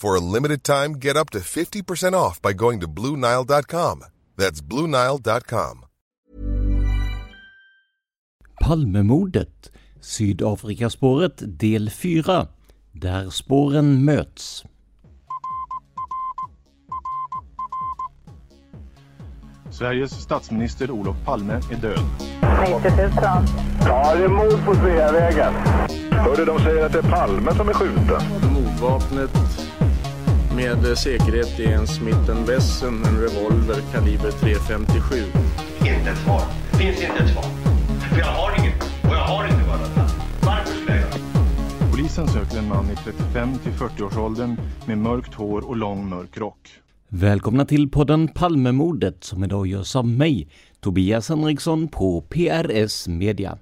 For a limited time, get up to 50% off by going to Bluenile.com. That's Bluenile.com. Palmemordet, Sydafrikaspåret del 4, där spåren möts. Sveriges statsminister Olof Palme är död. 90 000. Ja, det är mord på Sveavägen. Hörde de säger att det är Palme som är skjuten. Mordvapnet med säkerhet är en Smith Wesson, en revolver kaliber .357. Inte ett svar. Det finns inte ett svar. För jag har inget. Och jag har inte varit Varför skulle jag Polisen söker en man i 35 till 40-årsåldern med mörkt hår och lång mörk rock. Välkomna till podden Palmemordet som idag görs av mig, Tobias Henriksson på PRS Media.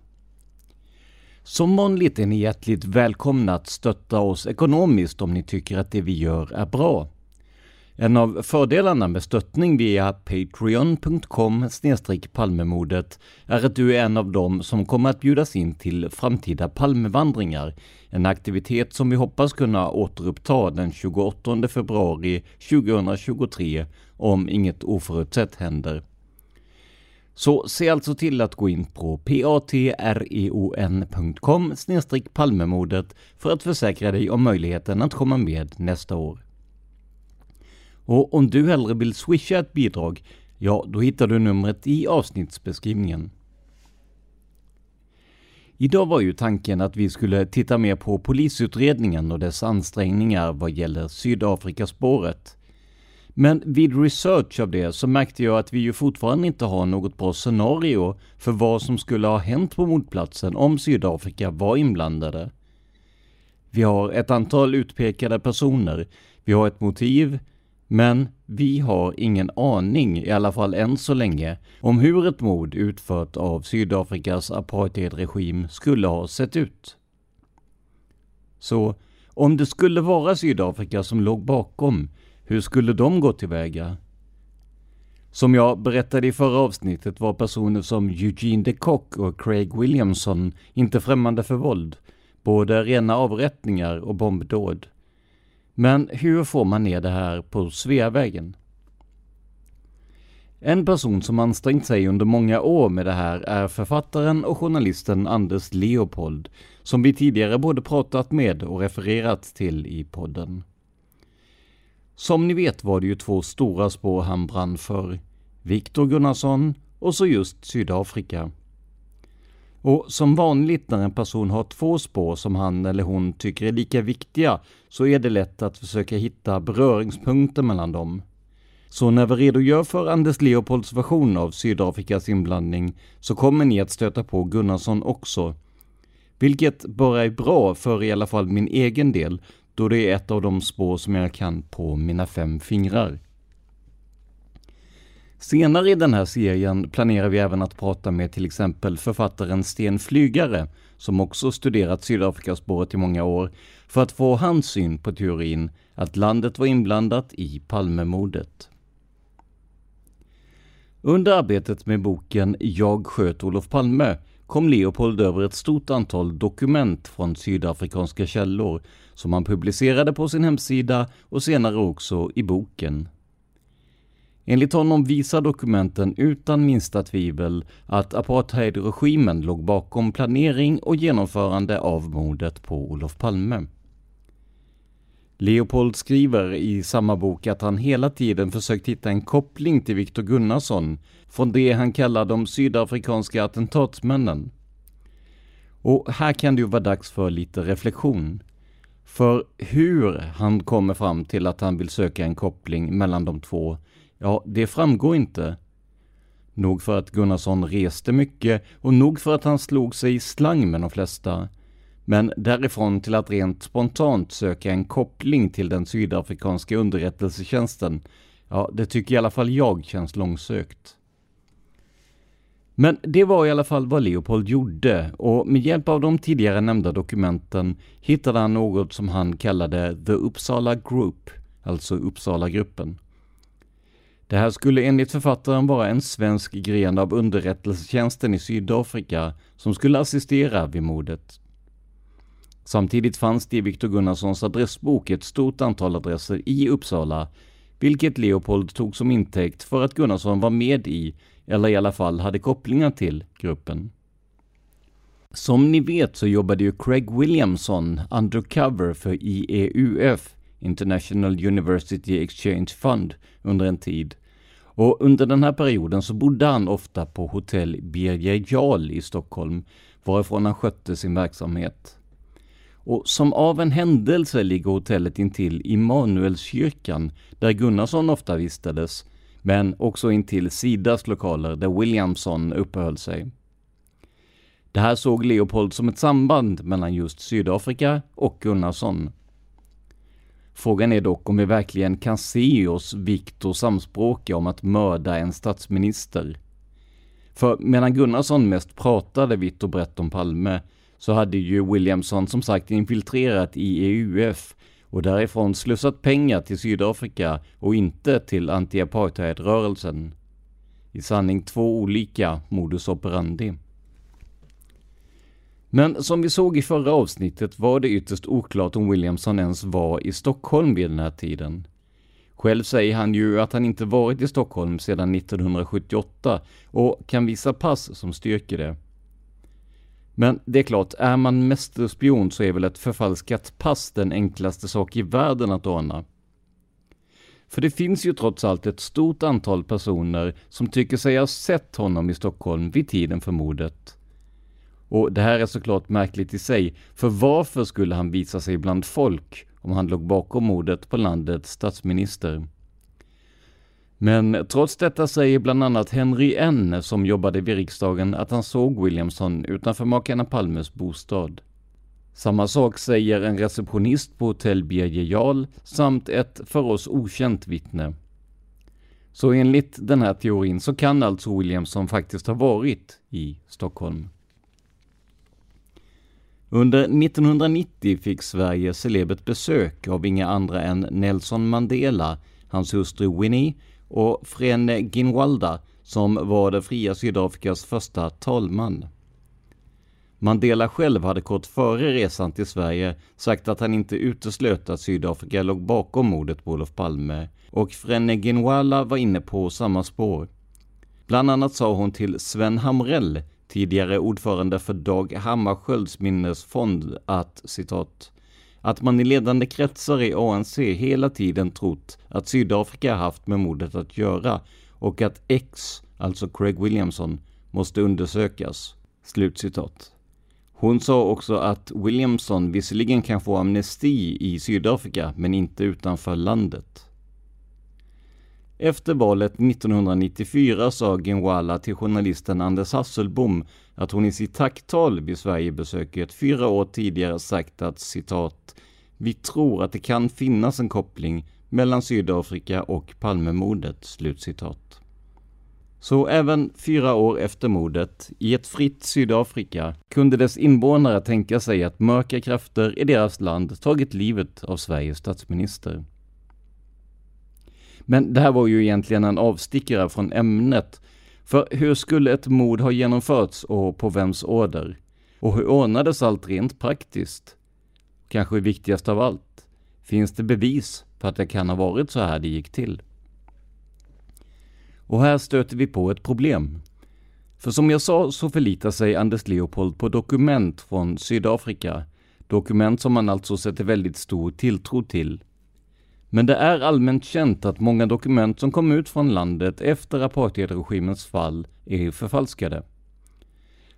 Som vanligt är ni hjärtligt välkomna att stötta oss ekonomiskt om ni tycker att det vi gör är bra. En av fördelarna med stöttning via patreon.com palmemodet är att du är en av dem som kommer att bjudas in till framtida Palmevandringar, en aktivitet som vi hoppas kunna återuppta den 28 februari 2023 om inget oförutsett händer. Så se alltså till att gå in på patreon.com palmemordet för att försäkra dig om möjligheten att komma med nästa år. Och om du hellre vill swisha ett bidrag, ja då hittar du numret i avsnittsbeskrivningen. Idag var ju tanken att vi skulle titta mer på polisutredningen och dess ansträngningar vad gäller Sydafrikaspåret. Men vid research av det så märkte jag att vi ju fortfarande inte har något bra scenario för vad som skulle ha hänt på mordplatsen om Sydafrika var inblandade. Vi har ett antal utpekade personer, vi har ett motiv, men vi har ingen aning, i alla fall än så länge, om hur ett mord utfört av Sydafrikas apartheidregim skulle ha sett ut. Så om det skulle vara Sydafrika som låg bakom, hur skulle de gå tillväga? Som jag berättade i förra avsnittet var personer som Eugene de Kock och Craig Williamson inte främmande för våld, både rena avrättningar och bombdåd. Men hur får man ner det här på Sveavägen? En person som ansträngt sig under många år med det här är författaren och journalisten Anders Leopold, som vi tidigare både pratat med och refererat till i podden. Som ni vet var det ju två stora spår han brann för. Viktor Gunnarsson och så just Sydafrika. Och som vanligt när en person har två spår som han eller hon tycker är lika viktiga så är det lätt att försöka hitta beröringspunkter mellan dem. Så när vi redogör för Anders Leopolds version av Sydafrikas inblandning så kommer ni att stöta på Gunnarsson också. Vilket bara är bra för i alla fall min egen del, då det är ett av de spår som jag kan på mina fem fingrar. Senare i den här serien planerar vi även att prata med till exempel författaren Sten Flygare, som också studerat Sydafrikaspåret i många år, för att få hans syn på teorin att landet var inblandat i Palmemordet. Under arbetet med boken Jag sköt Olof Palme kom Leopold över ett stort antal dokument från sydafrikanska källor som han publicerade på sin hemsida och senare också i boken. Enligt honom visar dokumenten utan minsta tvivel att apartheidregimen låg bakom planering och genomförande av mordet på Olof Palme. Leopold skriver i samma bok att han hela tiden försökt hitta en koppling till Viktor Gunnarsson från det han kallar de sydafrikanska attentatsmännen. Och här kan det ju vara dags för lite reflektion. För hur han kommer fram till att han vill söka en koppling mellan de två, ja, det framgår inte. Nog för att Gunnarsson reste mycket och nog för att han slog sig i slang med de flesta. Men därifrån till att rent spontant söka en koppling till den sydafrikanska underrättelsetjänsten, ja, det tycker i alla fall jag känns långsökt. Men det var i alla fall vad Leopold gjorde och med hjälp av de tidigare nämnda dokumenten hittade han något som han kallade The Uppsala Group, alltså Uppsala-gruppen. Det här skulle enligt författaren vara en svensk gren av underrättelsetjänsten i Sydafrika som skulle assistera vid mordet. Samtidigt fanns det i Viktor Gunnarssons adressbok ett stort antal adresser i Uppsala, vilket Leopold tog som intäkt för att Gunnarsson var med i, eller i alla fall hade kopplingar till, gruppen. Som ni vet så jobbade ju Craig Williamson undercover för IEUF, International University Exchange Fund, under en tid. Och under den här perioden så bodde han ofta på hotell Birger Jarl i Stockholm, varifrån han skötte sin verksamhet. Och som av en händelse ligger hotellet intill Immanuelskyrkan, där Gunnarsson ofta vistades, men också intill Sidas lokaler där Williamson uppehöll sig. Det här såg Leopold som ett samband mellan just Sydafrika och Gunnarsson. Frågan är dock om vi verkligen kan se oss Viktor samspråka om att mörda en statsminister. För medan Gunnarsson mest pratade vitt och brett om Palme, så hade ju Williamson som sagt infiltrerat i EUF och därifrån slussat pengar till Sydafrika och inte till anti-apartheidrörelsen. I sanning två olika modus operandi. Men som vi såg i förra avsnittet var det ytterst oklart om Williamson ens var i Stockholm vid den här tiden. Själv säger han ju att han inte varit i Stockholm sedan 1978 och kan visa pass som styrker det. Men det är klart, är man mästerspion så är väl ett förfalskat pass den enklaste sak i världen att ordna. För det finns ju trots allt ett stort antal personer som tycker sig ha sett honom i Stockholm vid tiden för mordet. Och det här är såklart märkligt i sig, för varför skulle han visa sig bland folk om han låg bakom mordet på landets statsminister? Men trots detta säger bland annat Henry N som jobbade vid riksdagen att han såg Williamson utanför makarna Palmes bostad. Samma sak säger en receptionist på hotell Birger Jarl samt ett för oss okänt vittne. Så enligt den här teorin så kan alltså Williamson faktiskt ha varit i Stockholm. Under 1990 fick Sverige celebert besök av inga andra än Nelson Mandela, hans hustru Winnie och Frene Ginwalda som var det fria Sydafrikas första talman. Mandela själv hade kort före resan till Sverige sagt att han inte uteslöt att Sydafrika låg bakom mordet på Olof Palme och Frene Ginwala var inne på samma spår. Bland annat sa hon till Sven Hamrell, tidigare ordförande för Dag Hammarskjölds minnesfond, att citat att man i ledande kretsar i ANC hela tiden trott att Sydafrika haft med mordet att göra och att X, alltså Craig Williamson, måste undersökas. Slutcitat. Hon sa också att Williamson visserligen kan få amnesti i Sydafrika, men inte utanför landet. Efter valet 1994 sa Ginwala till journalisten Anders Hasselbom att hon i sitt tacktal vid Sverigebesöket fyra år tidigare sagt att citat ”Vi tror att det kan finnas en koppling mellan Sydafrika och Palmemordet”. Slutcitat. Så även fyra år efter mordet, i ett fritt Sydafrika, kunde dess invånare tänka sig att mörka krafter i deras land tagit livet av Sveriges statsminister. Men det här var ju egentligen en avstickare från ämnet, För hur skulle ett mord ha genomförts och på vems order? Och hur ordnades allt rent praktiskt? Kanske viktigast av allt, finns det bevis för att det kan ha varit så här det gick till? Och här stöter vi på ett problem. För som jag sa så förlitar sig Anders Leopold på dokument från Sydafrika, dokument som man alltså sätter väldigt stor tilltro till. Men det är allmänt känt att många dokument som kom ut från landet efter apartheidregimens fall är förfalskade.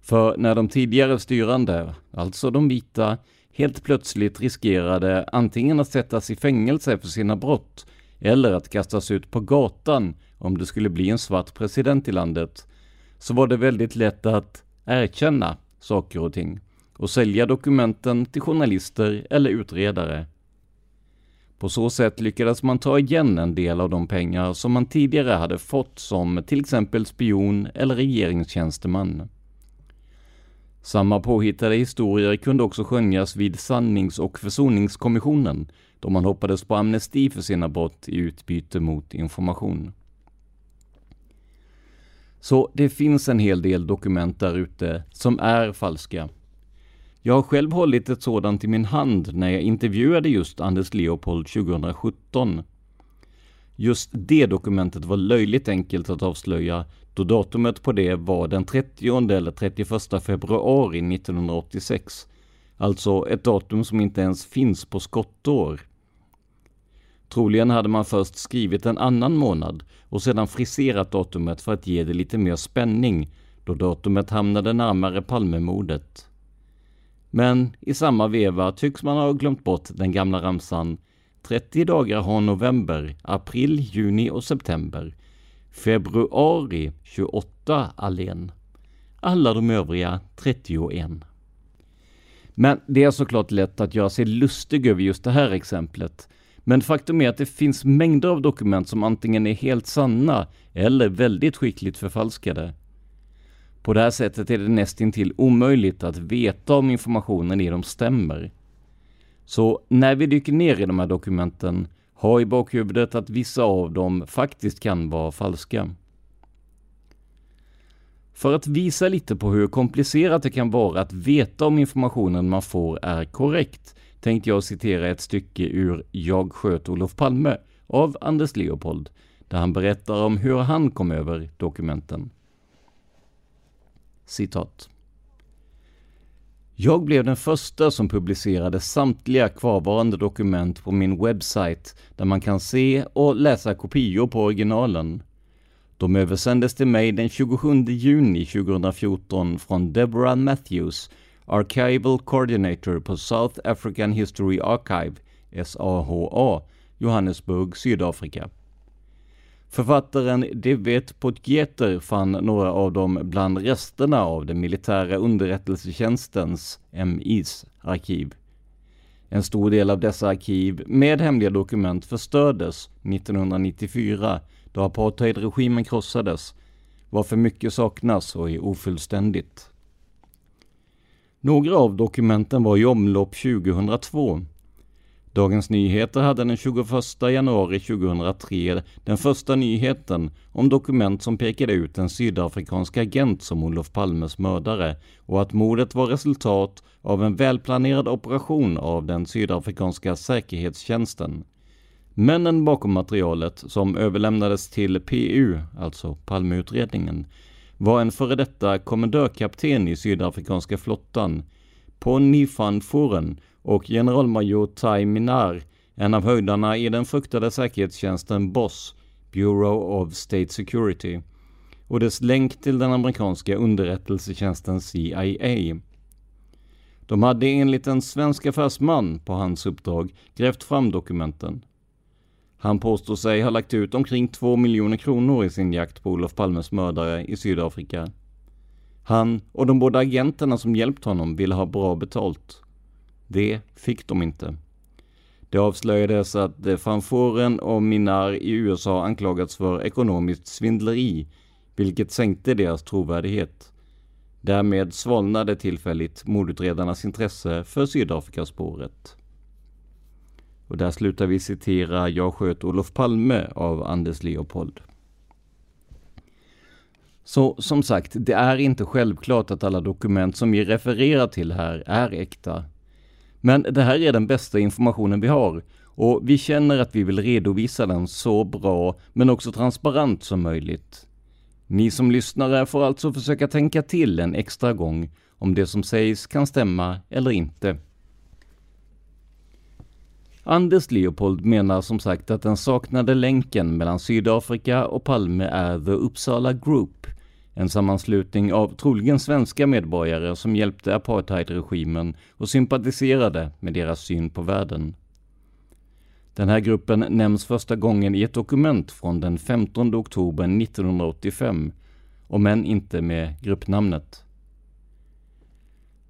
För när de tidigare styrande, alltså de vita, helt plötsligt riskerade antingen att sättas i fängelse för sina brott eller att kastas ut på gatan om det skulle bli en svart president i landet, så var det väldigt lätt att erkänna saker och ting och sälja dokumenten till journalister eller utredare. På så sätt lyckades man ta igen en del av de pengar som man tidigare hade fått som till exempel spion eller regeringstjänsteman. Samma påhittade historier kunde också skönjas vid sannings och försoningskommissionen, då man hoppades på amnesti för sina brott i utbyte mot information. Så det finns en hel del dokument där ute som är falska. Jag har själv hållit ett sådant i min hand när jag intervjuade just Anders Leopold 2017. Just det dokumentet var löjligt enkelt att avslöja då datumet på det var den 30 eller 31 februari 1986. Alltså ett datum som inte ens finns på skottår. Troligen hade man först skrivit en annan månad och sedan friserat datumet för att ge det lite mer spänning då datumet hamnade närmare Palmemordet. Men i samma veva tycks man ha glömt bort den gamla ramsan 30 dagar har november, april, juni och september. Februari 28 allén. Alla de övriga 31. Men det är såklart lätt att göra sig lustig över just det här exemplet. Men faktum är att det finns mängder av dokument som antingen är helt sanna eller väldigt skickligt förfalskade. På det här sättet är det nästintill omöjligt att veta om informationen i dem stämmer. Så när vi dyker ner i de här dokumenten, ha i bakhuvudet att vissa av dem faktiskt kan vara falska. För att visa lite på hur komplicerat det kan vara att veta om informationen man får är korrekt, tänkte jag citera ett stycke ur Jag sköt Olof Palme av Anders Leopold, där han berättar om hur han kom över dokumenten. Citat. Jag blev den första som publicerade samtliga kvarvarande dokument på min webbsite där man kan se och läsa kopior på originalen. De översändes till mig den 27 juni 2014 från Deborah Matthews, Archival Coordinator på South African History Archive, SAHA, Johannesburg, Sydafrika. Författaren Devet Potgieter fann några av dem bland resterna av den militära underrättelsetjänstens, MIs, arkiv. En stor del av dessa arkiv med hemliga dokument förstördes 1994 då apartheidregimen krossades, varför mycket saknas och är ofullständigt. Några av dokumenten var i omlopp 2002 Dagens Nyheter hade den 21 januari 2003 den första nyheten om dokument som pekade ut en sydafrikansk agent som Olof Palmes mördare och att mordet var resultat av en välplanerad operation av den sydafrikanska säkerhetstjänsten. Männen bakom materialet, som överlämnades till PU, alltså Palmeutredningen, var en före detta kommendörkapten i sydafrikanska flottan, på van Foren och generalmajor Tai Minar, en av höjdarna i den fruktade säkerhetstjänsten BOSS, Bureau of State Security, och dess länk till den amerikanska underrättelsetjänsten CIA. De hade enligt en svensk affärsman på hans uppdrag grävt fram dokumenten. Han påstår sig ha lagt ut omkring 2 miljoner kronor i sin jakt på Olof Palmes mördare i Sydafrika. Han och de båda agenterna som hjälpt honom ville ha bra betalt. Det fick de inte. Det avslöjades att eh, Fanforen och Minar i USA anklagats för ekonomiskt svindleri, vilket sänkte deras trovärdighet. Därmed svalnade tillfälligt mordutredarnas intresse för Sydafrikaspåret. Och där slutar vi citera Jag sköt Olof Palme av Anders Leopold. Så som sagt, det är inte självklart att alla dokument som vi refererar till här är äkta. Men det här är den bästa informationen vi har och vi känner att vi vill redovisa den så bra men också transparent som möjligt. Ni som lyssnare får alltså försöka tänka till en extra gång om det som sägs kan stämma eller inte. Anders Leopold menar som sagt att den saknade länken mellan Sydafrika och Palme är The Uppsala Group, en sammanslutning av troligen svenska medborgare som hjälpte apartheidregimen och sympatiserade med deras syn på världen. Den här gruppen nämns första gången i ett dokument från den 15 oktober 1985, om än inte med gruppnamnet.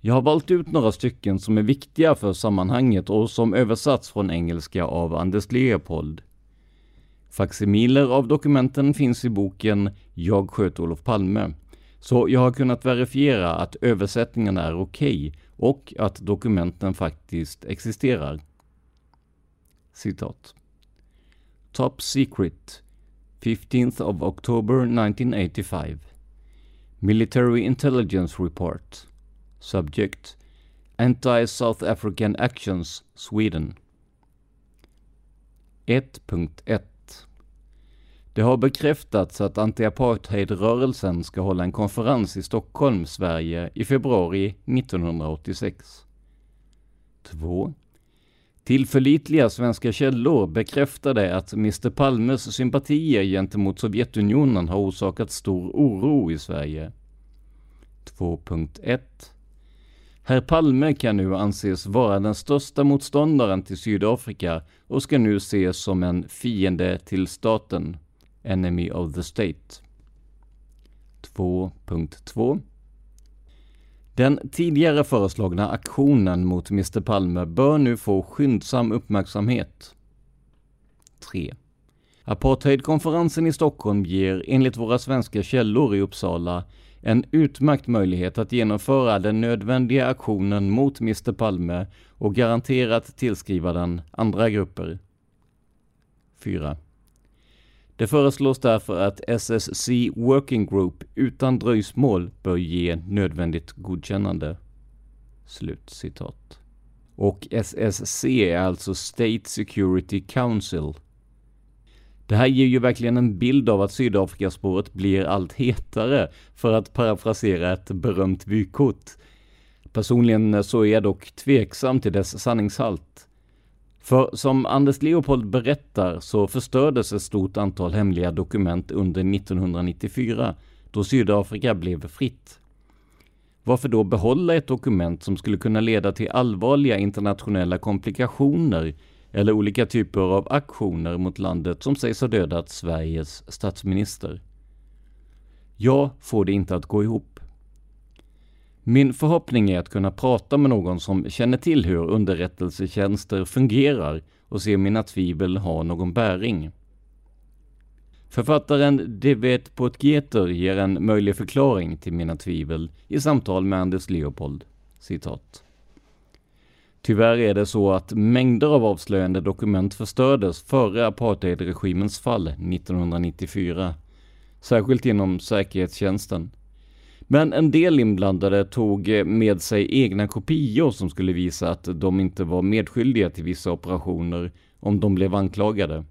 Jag har valt ut några stycken som är viktiga för sammanhanget och som översatts från engelska av Anders Leopold. Faximiler av dokumenten finns i boken jag sköt Olof Palme, så jag har kunnat verifiera att översättningen är okej okay och att dokumenten faktiskt existerar. Citat. Top Secret. 15th of October 1985 Military Intelligence Report. Subject. Anti-South African Actions Sweden. 1.1 det har bekräftats att anti-apartheid-rörelsen ska hålla en konferens i Stockholm, Sverige i februari 1986. 2. Tillförlitliga svenska källor bekräftade att Mr Palmes sympatier gentemot Sovjetunionen har orsakat stor oro i Sverige. 2.1 Herr Palme kan nu anses vara den största motståndaren till Sydafrika och ska nu ses som en fiende till staten, Enemy of the State. 2.2 Den tidigare föreslagna aktionen mot Mr Palme bör nu få skyndsam uppmärksamhet. 3. Apartheidkonferensen i Stockholm ger enligt våra svenska källor i Uppsala en utmärkt möjlighet att genomföra den nödvändiga aktionen mot Mr Palme och garanterat tillskriva den andra grupper. 4. Det föreslås därför att SSC Working Group utan dröjsmål bör ge nödvändigt godkännande. Slut citat. Och SSC är alltså State Security Council det här ger ju verkligen en bild av att Sydafrikaspåret blir allt hetare, för att parafrasera ett berömt vykort. Personligen så är jag dock tveksam till dess sanningshalt. För som Anders Leopold berättar så förstördes ett stort antal hemliga dokument under 1994, då Sydafrika blev fritt. Varför då behålla ett dokument som skulle kunna leda till allvarliga internationella komplikationer eller olika typer av aktioner mot landet som sägs ha dödat Sveriges statsminister. Jag får det inte att gå ihop. Min förhoppning är att kunna prata med någon som känner till hur underrättelsetjänster fungerar och se om mina tvivel har någon bäring. Författaren Devet Potgieter ger en möjlig förklaring till mina tvivel i samtal med Anders Leopold. Citat. Tyvärr är det så att mängder av avslöjande dokument förstördes före apartheidregimens fall 1994. Särskilt inom säkerhetstjänsten. Men en del inblandade tog med sig egna kopior som skulle visa att de inte var medskyldiga till vissa operationer om de blev anklagade.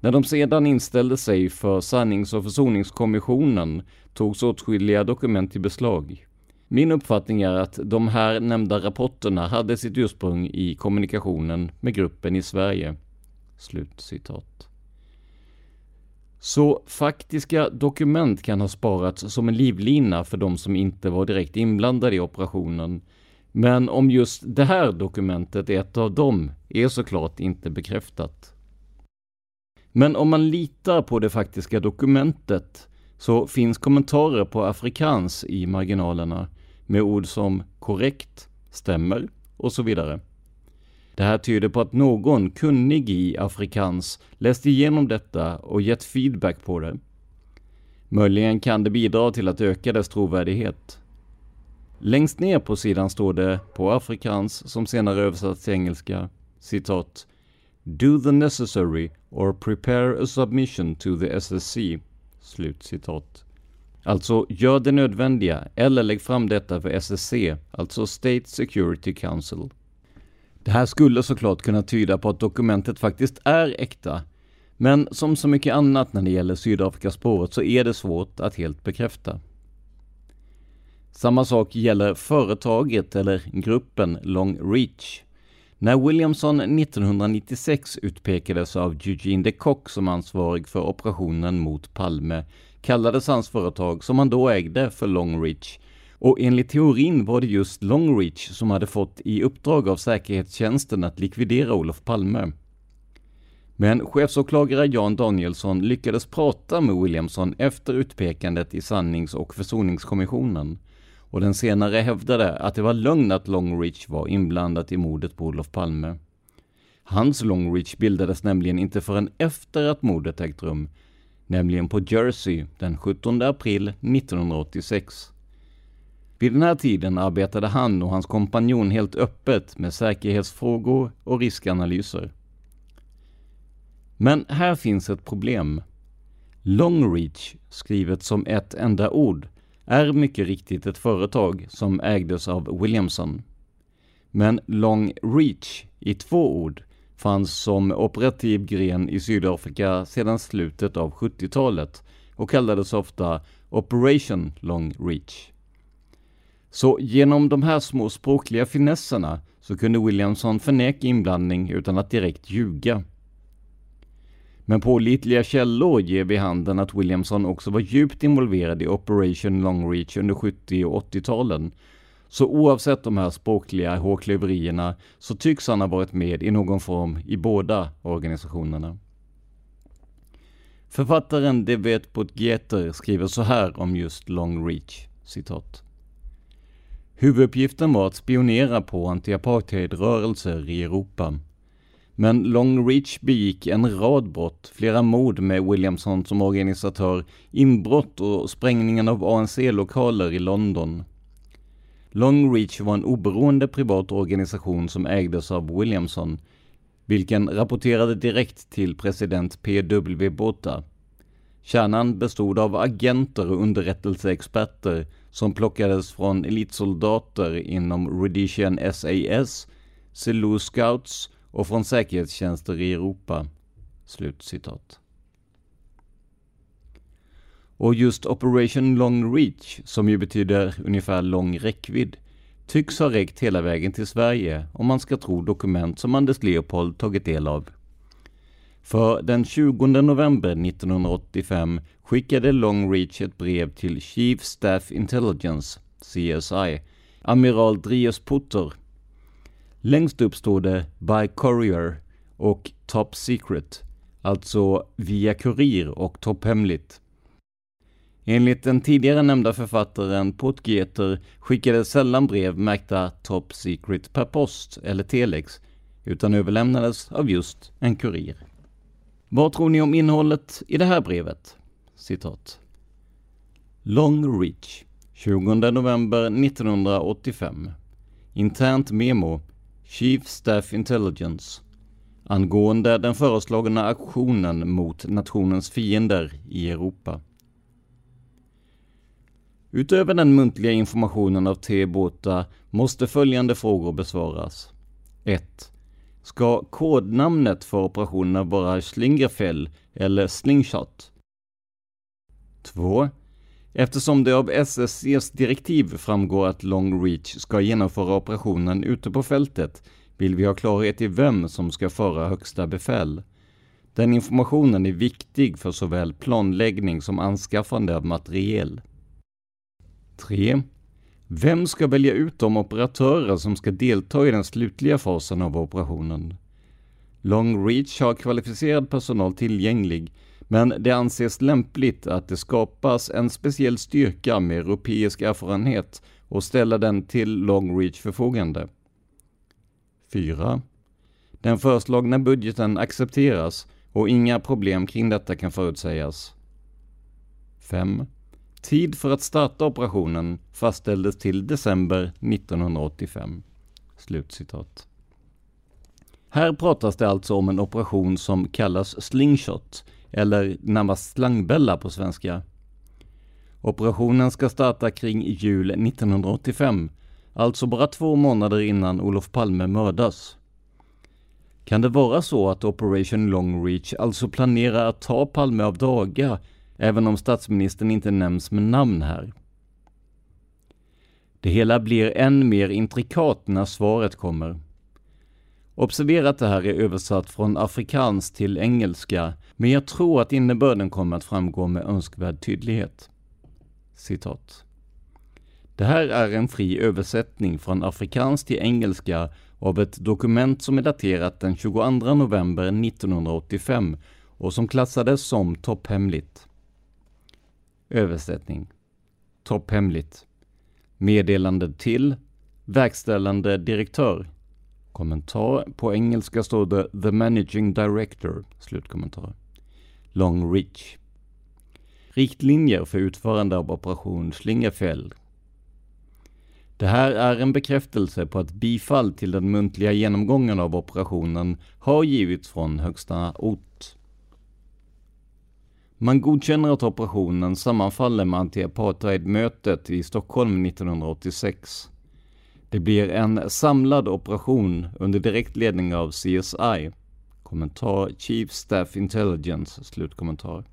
När de sedan inställde sig för sannings och försoningskommissionen togs åtskilliga dokument i beslag. Min uppfattning är att de här nämnda rapporterna hade sitt ursprung i kommunikationen med gruppen i Sverige. Slut citat. Så faktiska dokument kan ha sparats som en livlina för de som inte var direkt inblandade i operationen. Men om just det här dokumentet är ett av dem är såklart inte bekräftat. Men om man litar på det faktiska dokumentet så finns kommentarer på afrikans i marginalerna med ord som korrekt, stämmer och så vidare. Det här tyder på att någon kunnig i afrikans läst igenom detta och gett feedback på det. Möjligen kan det bidra till att öka dess trovärdighet. Längst ner på sidan står det, på afrikans som senare översatts till engelska, citat Do the necessary or prepare a submission to the SSC. Slut citat. Alltså, gör det nödvändiga eller lägg fram detta för SSC, alltså State Security Council. Det här skulle såklart kunna tyda på att dokumentet faktiskt är äkta, men som så mycket annat när det gäller Sydafrikaspåret så är det svårt att helt bekräfta. Samma sak gäller företaget eller gruppen Long Reach. När Williamson 1996 utpekades av Eugene de Kock som ansvarig för operationen mot Palme kallades hans företag, som han då ägde, för Long Reach. Och enligt teorin var det just Longreach som hade fått i uppdrag av säkerhetstjänsten att likvidera Olof Palme. Men chefsåklagare Jan Danielsson lyckades prata med Williamson efter utpekandet i sannings och försoningskommissionen. Och den senare hävdade att det var lögn att Longreach var inblandat i mordet på Olof Palme. Hans Longreach bildades nämligen inte förrän efter att mordet ägt rum, nämligen på Jersey den 17 april 1986. Vid den här tiden arbetade han och hans kompanjon helt öppet med säkerhetsfrågor och riskanalyser. Men här finns ett problem. Longreach, skrivet som ett enda ord, är mycket riktigt ett företag som ägdes av Williamson. Men Long Reach i två ord fanns som operativ gren i Sydafrika sedan slutet av 70-talet och kallades ofta Operation Long Reach. Så genom de här små språkliga finesserna så kunde Williamson förneka inblandning utan att direkt ljuga. Men pålitliga källor ger vid handen att Williamson också var djupt involverad i Operation Long Reach under 70 och 80-talen. Så oavsett de här språkliga hårklyverierna så tycks han ha varit med i någon form i båda organisationerna. Författaren Devet Gieter skriver så här om just LongReach, citat. Huvuduppgiften var att spionera på anti-apartheidrörelser i Europa. Men Long Reach begick en rad brott, flera mord med Williamson som organisatör, inbrott och sprängningen av ANC-lokaler i London. Long Reach var en oberoende privat organisation som ägdes av Williamson, vilken rapporterade direkt till president P.W. Botha. Kärnan bestod av agenter och underrättelseexperter som plockades från elitsoldater inom Rhodesian SAS, Zulu Scouts och från säkerhetstjänster i Europa. Slutcitat. Och just Operation Long Reach, som ju betyder ungefär lång räckvidd, tycks ha räckt hela vägen till Sverige om man ska tro dokument som Anders Leopold tagit del av. För den 20 november 1985 skickade Long Reach ett brev till Chief Staff Intelligence, CSI, amiral Drius Putter Längst upp står det By Courier och Top Secret, alltså via kurir och topphemligt. Enligt den tidigare nämnda författaren Potgieter skickades sällan brev märkta Top Secret per post eller telex, utan överlämnades av just en kurir. Vad tror ni om innehållet i det här brevet? Citat. Long Reach, 20 november 1985. Internt memo Chief Staff Intelligence angående den föreslagna aktionen mot nationens fiender i Europa. Utöver den muntliga informationen av T. Båta måste följande frågor besvaras. 1. Ska kodnamnet för operationen vara Schlingerfell eller Slingshot? 2. Eftersom det av SSCs direktiv framgår att Long Reach ska genomföra operationen ute på fältet vill vi ha klarhet i vem som ska föra högsta befäl. Den informationen är viktig för såväl planläggning som anskaffande av materiel. 3. Vem ska välja ut de operatörer som ska delta i den slutliga fasen av operationen? Long Reach har kvalificerad personal tillgänglig men det anses lämpligt att det skapas en speciell styrka med europeisk erfarenhet och ställa den till Long Reach förfogande. 4. Den föreslagna budgeten accepteras och inga problem kring detta kan förutsägas. 5. Tid för att starta operationen fastställdes till december 1985. Slutcitat. Här pratas det alltså om en operation som kallas Slingshot eller närmast slangbella på svenska. Operationen ska starta kring jul 1985, alltså bara två månader innan Olof Palme mördas. Kan det vara så att Operation Long Reach alltså planerar att ta Palme av daga, även om statsministern inte nämns med namn här? Det hela blir än mer intrikat när svaret kommer. Observera att det här är översatt från afrikans till engelska, men jag tror att innebörden kommer att framgå med önskvärd tydlighet. Citat. Det här är en fri översättning från afrikans till engelska av ett dokument som är daterat den 22 november 1985 och som klassades som topphemligt. Översättning. Topphemligt. Meddelande till Verkställande direktör. Kommentar. På engelska står det The Managing Director. Slutkommentar. Long Reach. Riktlinjer för utförande av operation Slingerfeld. Det här är en bekräftelse på att bifall till den muntliga genomgången av operationen har givits från högsta ort. Man godkänner att operationen sammanfaller med anti-apartheid-mötet i Stockholm 1986. Det blir en samlad operation under direkt ledning av CSI. Kommentar Chief Staff Intelligence, slutkommentar.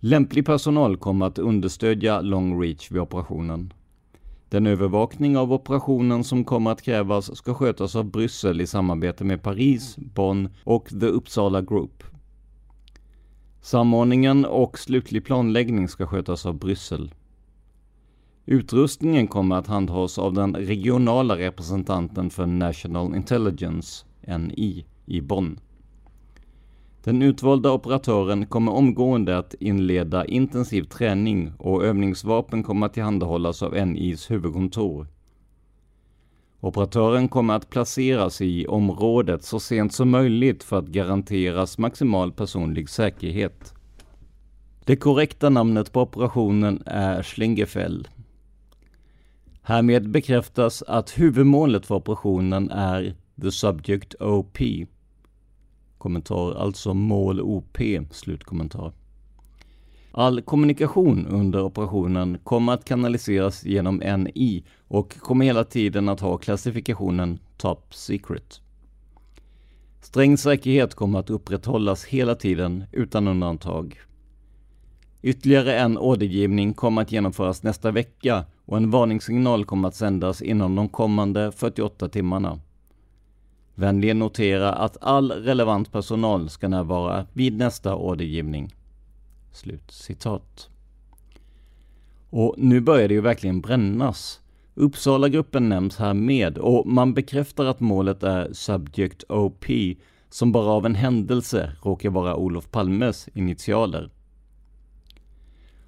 Lämplig personal kommer att understödja Long Reach vid operationen. Den övervakning av operationen som kommer att krävas ska skötas av Bryssel i samarbete med Paris, Bonn och The Uppsala Group. Samordningen och slutlig planläggning ska skötas av Bryssel. Utrustningen kommer att handhas av den regionala representanten för National Intelligence, NI, i Bonn. Den utvalda operatören kommer omgående att inleda intensiv träning och övningsvapen kommer att tillhandahållas av NIs huvudkontor. Operatören kommer att placeras i området så sent som möjligt för att garanteras maximal personlig säkerhet. Det korrekta namnet på operationen är Schlingefell. Härmed bekräftas att huvudmålet för operationen är The Subject OP. Kommentar, alltså mål OP, slutkommentar. All kommunikation under operationen kommer att kanaliseras genom NI och kommer hela tiden att ha klassifikationen Top Secret. Sträng säkerhet kommer att upprätthållas hela tiden utan undantag. Ytterligare en ordergivning kommer att genomföras nästa vecka och en varningssignal kommer att sändas inom de kommande 48 timmarna. Vänligen notera att all relevant personal ska närvara vid nästa ordergivning. Slut citat. Och nu börjar det ju verkligen brännas. Uppsala-gruppen nämns här med och man bekräftar att målet är Subject OP, som bara av en händelse råkar vara Olof Palmes initialer.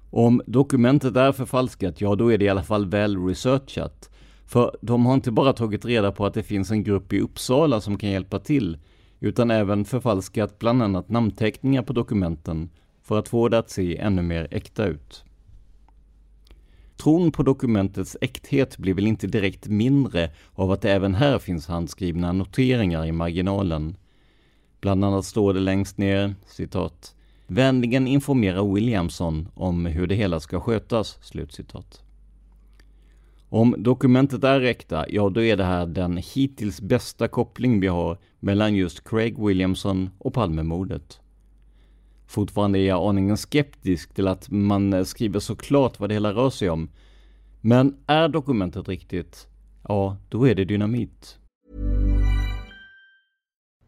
Om dokumentet är förfalskat, ja då är det i alla fall väl researchat. För de har inte bara tagit reda på att det finns en grupp i Uppsala som kan hjälpa till, utan även förfalskat bland annat namnteckningar på dokumenten för att få det att se ännu mer äkta ut. Tron på dokumentets äkthet blir väl inte direkt mindre av att det även här finns handskrivna noteringar i marginalen. Bland annat står det längst ner, citat, Vänligen informera Williamson om hur det hela ska skötas. Slutcitat. Om dokumentet är äkta, ja då är det här den hittills bästa koppling vi har mellan just Craig Williamson och Palmemordet. Fortfarande är jag aningen skeptisk till att man skriver så klart vad det hela rör sig om. Men är dokumentet riktigt, ja då är det dynamit.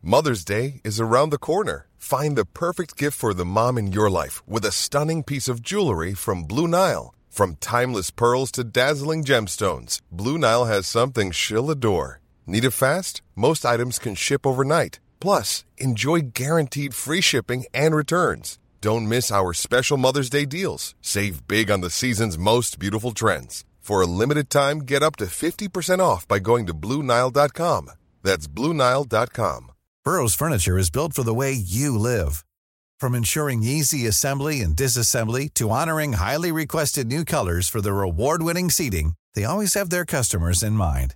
Mother's Day is around the corner. Find the perfect gift for the mom in your life with a stunning piece of jewelry from Blue Nile. From timeless pearls to dazzling gemstones, Blue Nile has something she'll adore. Need it fast? Most items can ship overnight. Plus, enjoy guaranteed free shipping and returns. Don't miss our special Mother's Day deals. Save big on the season's most beautiful trends. For a limited time, get up to 50% off by going to Bluenile.com. That's Bluenile.com. Burrow's furniture is built for the way you live. From ensuring easy assembly and disassembly to honoring highly requested new colors for their award-winning seating, they always have their customers in mind.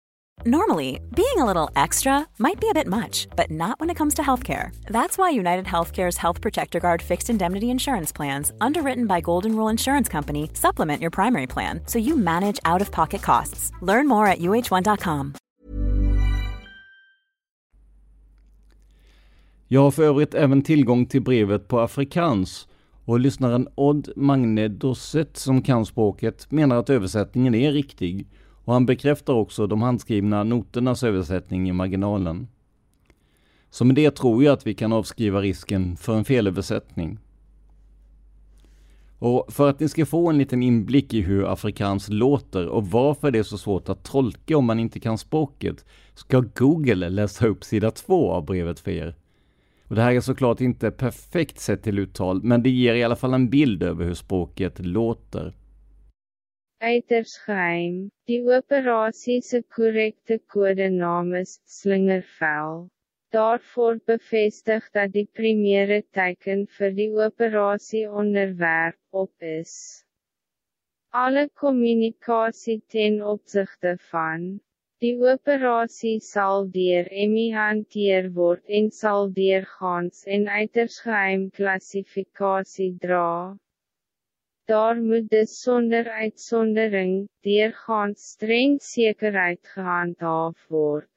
Normally, being a little extra might be a bit much, but not when it comes to healthcare. That's why United Healthcare's Health Protector Guard fixed indemnity insurance plans, underwritten by Golden Rule Insurance Company, supplement your primary plan so you manage out of pocket costs. Learn more at uh1.com. Jag har för övrigt även tillgång till brevet på afrikans och lyssnaren Odd Magne Dosset som kan språket menar att översättningen är riktig och han bekräftar också de handskrivna noternas översättning i marginalen. Så med det tror jag att vi kan avskriva risken för en felöversättning. Och för att ni ska få en liten inblick i hur afrikans låter och varför det är så svårt att tolka om man inte kan språket, ska Google läsa upp sida 2 av brevet för er. Och det här är såklart inte perfekt sett till uttal, men det ger i alla fall en bild över hur språket låter. Uiters geheim, die operasie se korrekte kodenaam is Slingervel. Daarvoor bevestig dat die primeere teken vir die operasie onderwerp op is. Alle kommunikasie ten opzichte van Die operasie sal dier Emmy hanteer word en sal deurgaans en uiters geheim klassifikasie dra. Daar moet dus sonder uitsondering, deurgaans streng zekerheid gehandhaaf word.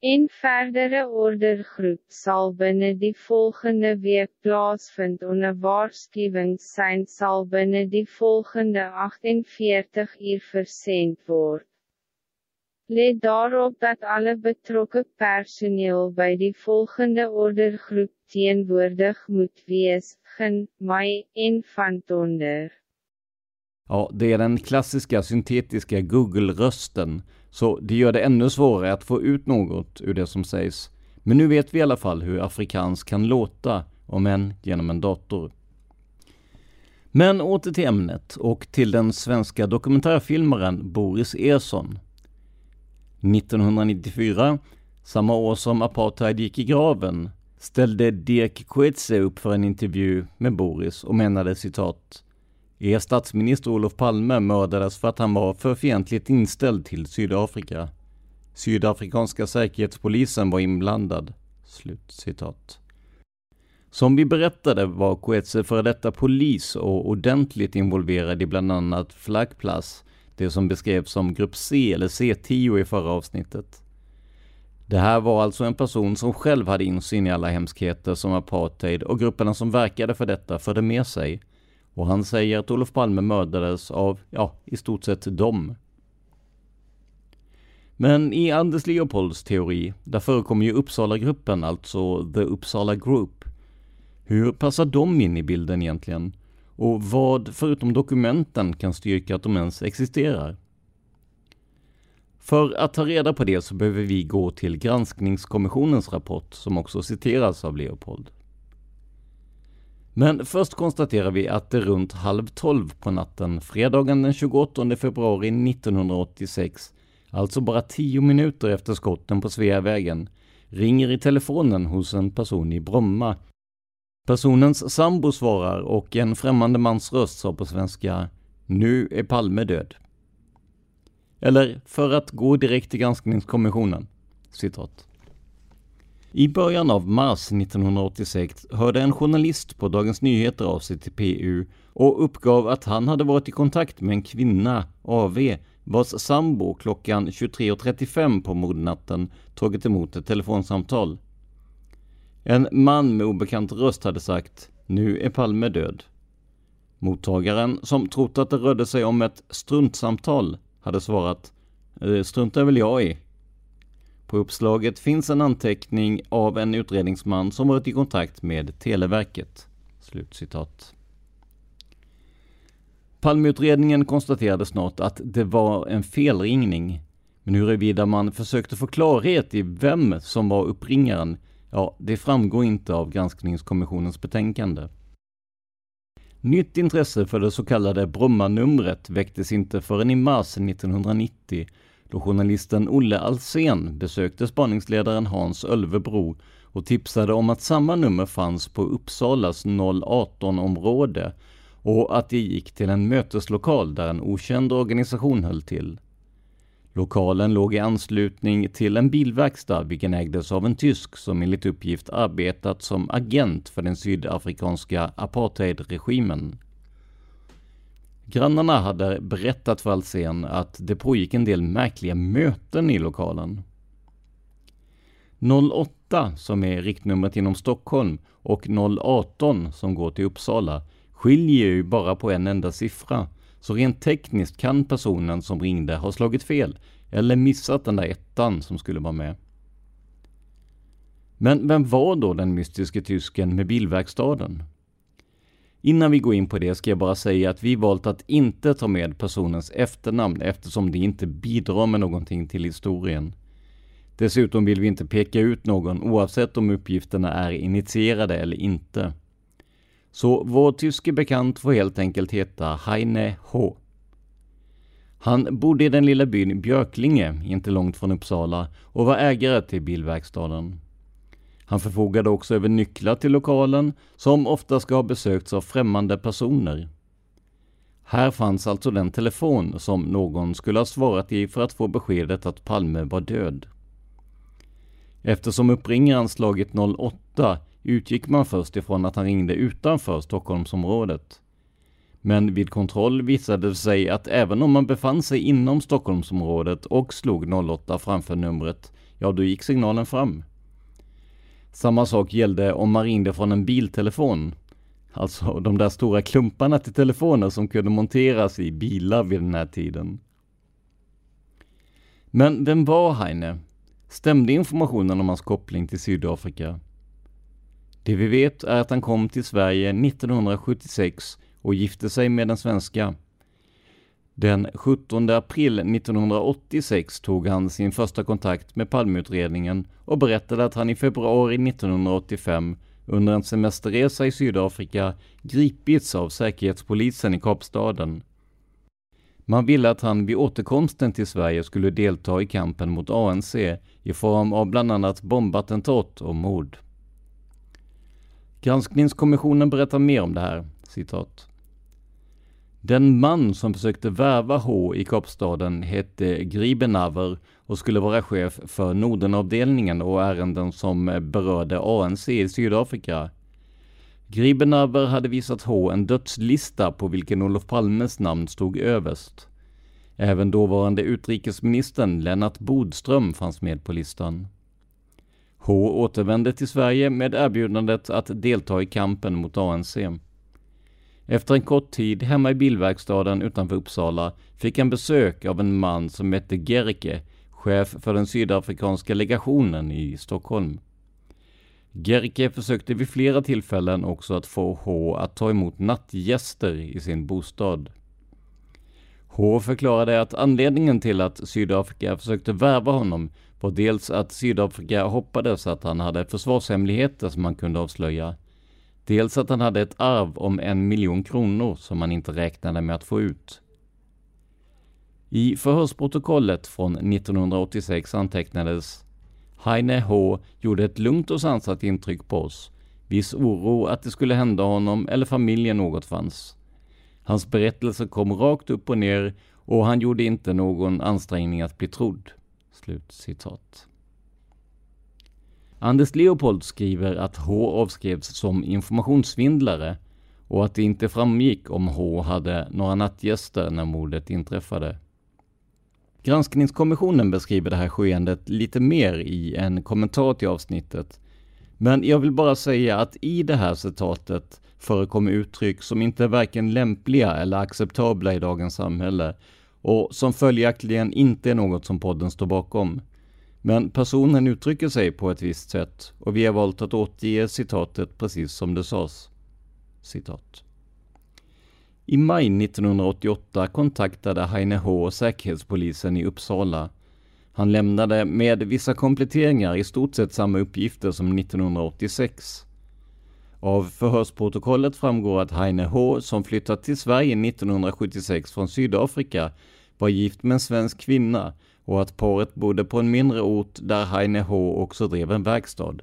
En verdere ordergroep sal binnen die volgende week plaasvind onder waarschuwing zijn sal binnen die volgende 48 uur versend word. Let daarop dat alle betrokken personeel bij die volgende ordergroep teenwoordig moet wees, gen, maj en van donder. Ja, det är den klassiska syntetiska Google-rösten, så det gör det ännu svårare att få ut något ur det som sägs. Men nu vet vi i alla fall hur afrikans kan låta, om än genom en dator. Men åter till ämnet och till den svenska dokumentärfilmaren Boris Ersson 1994, samma år som apartheid gick i graven, ställde Dirk Coetzee upp för en intervju med Boris och menade citat er statsminister Olof Palme mördades för att han var för fientligt inställd till Sydafrika. Sydafrikanska säkerhetspolisen var inblandad. Slut citat. Som vi berättade var Coetze före detta polis och ordentligt involverad i bland annat Flagplas, det som beskrevs som grupp C eller C10 i förra avsnittet. Det här var alltså en person som själv hade insyn i alla hemskheter som apartheid och grupperna som verkade för detta förde med sig. Och han säger att Olof Palme mördades av, ja, i stort sett dem. Men i Anders Leopolds teori, där förekommer ju Uppsala-gruppen, alltså The Uppsala Group. Hur passar de in i bilden egentligen? Och vad, förutom dokumenten, kan styrka att de ens existerar? För att ta reda på det så behöver vi gå till granskningskommissionens rapport som också citeras av Leopold. Men först konstaterar vi att det runt halv tolv på natten fredagen den 28 februari 1986, alltså bara tio minuter efter skotten på Sveavägen, ringer i telefonen hos en person i Bromma Personens sambo svarar och en främmande mans röst sa på svenska ”Nu är Palme död”. Eller för att gå direkt till granskningskommissionen. Citat. I början av mars 1986 hörde en journalist på Dagens Nyheter av sig till PU och uppgav att han hade varit i kontakt med en kvinna, AV, vars sambo klockan 23.35 på mordnatten tagit emot ett telefonsamtal. En man med obekant röst hade sagt ”Nu är Palme död”. Mottagaren, som trott att det rörde sig om ett struntsamtal, hade svarat ”Det struntar väl jag i”. På uppslaget finns en anteckning av en utredningsman som varit i kontakt med Televerket. Slutcitat. Palmeutredningen konstaterade snart att det var en felringning. Men huruvida man försökte få klarhet i vem som var uppringaren Ja, det framgår inte av granskningskommissionens betänkande. Nytt intresse för det så kallade Brommanumret väcktes inte förrän i mars 1990 då journalisten Olle Alsen besökte spaningsledaren Hans Ölvebro och tipsade om att samma nummer fanns på Uppsalas 018-område och att det gick till en möteslokal där en okänd organisation höll till. Lokalen låg i anslutning till en bilverkstad vilken ägdes av en tysk som enligt uppgift arbetat som agent för den sydafrikanska apartheidregimen. Grannarna hade berättat för Alsen att det pågick en del märkliga möten i lokalen. 08 som är riktnumret inom Stockholm och 018 som går till Uppsala skiljer ju bara på en enda siffra. Så rent tekniskt kan personen som ringde ha slagit fel eller missat den där ettan som skulle vara med. Men vem var då den mystiske tysken med bilverkstaden? Innan vi går in på det ska jag bara säga att vi valt att inte ta med personens efternamn eftersom det inte bidrar med någonting till historien. Dessutom vill vi inte peka ut någon oavsett om uppgifterna är initierade eller inte. Så vår tyske bekant får helt enkelt heta Heine H. Han bodde i den lilla byn Björklinge, inte långt från Uppsala, och var ägare till bilverkstaden. Han förfogade också över nycklar till lokalen, som ofta ska ha besökts av främmande personer. Här fanns alltså den telefon som någon skulle ha svarat i för att få beskedet att Palme var död. Eftersom uppringaren slagit 08 utgick man först ifrån att han ringde utanför Stockholmsområdet. Men vid kontroll visade det sig att även om man befann sig inom Stockholmsområdet och slog 08 framför numret, ja då gick signalen fram. Samma sak gällde om man ringde från en biltelefon. Alltså de där stora klumparna till telefoner som kunde monteras i bilar vid den här tiden. Men vem var Heine? Stämde informationen om hans koppling till Sydafrika? Det vi vet är att han kom till Sverige 1976 och gifte sig med en svenska. Den 17 april 1986 tog han sin första kontakt med Palmeutredningen och berättade att han i februari 1985 under en semesterresa i Sydafrika gripits av Säkerhetspolisen i Kapstaden. Man ville att han vid återkomsten till Sverige skulle delta i kampen mot ANC i form av bland annat bombattentat och mord. Granskningskommissionen berättar mer om det här, citat. Den man som försökte värva H i Kapstaden hette Gribenaver och skulle vara chef för Nordenavdelningen och ärenden som berörde ANC i Sydafrika. Gribenaver hade visat H en dödslista på vilken Olof Palmes namn stod överst. Även dåvarande utrikesministern Lennart Bodström fanns med på listan. H återvände till Sverige med erbjudandet att delta i kampen mot ANC. Efter en kort tid hemma i bilverkstaden utanför Uppsala fick han besök av en man som hette Gerke, chef för den sydafrikanska legationen i Stockholm. Gerke försökte vid flera tillfällen också att få H att ta emot nattgäster i sin bostad. H förklarade att anledningen till att Sydafrika försökte värva honom var dels att Sydafrika hoppades att han hade försvarshemligheter som han kunde avslöja, dels att han hade ett arv om en miljon kronor som han inte räknade med att få ut. I förhörsprotokollet från 1986 antecknades Heine H gjorde ett lugnt och sansat intryck på oss. Viss oro att det skulle hända honom eller familjen något fanns. Hans berättelse kom rakt upp och ner och han gjorde inte någon ansträngning att bli trodd. Slut citat. Anders Leopold skriver att H avskrevs som informationssvindlare och att det inte framgick om H hade några nattgäster när mordet inträffade. Granskningskommissionen beskriver det här skeendet lite mer i en kommentar till avsnittet. Men jag vill bara säga att i det här citatet förekommer uttryck som inte är varken lämpliga eller acceptabla i dagens samhälle och som följaktligen inte är något som podden står bakom. Men personen uttrycker sig på ett visst sätt och vi har valt att återge citatet precis som det sades. Citat. I maj 1988 kontaktade Heine H Säkerhetspolisen i Uppsala. Han lämnade med vissa kompletteringar i stort sett samma uppgifter som 1986. Av förhörsprotokollet framgår att Heine H, som flyttat till Sverige 1976 från Sydafrika, var gift med en svensk kvinna och att paret bodde på en mindre ort där Heine H också drev en verkstad.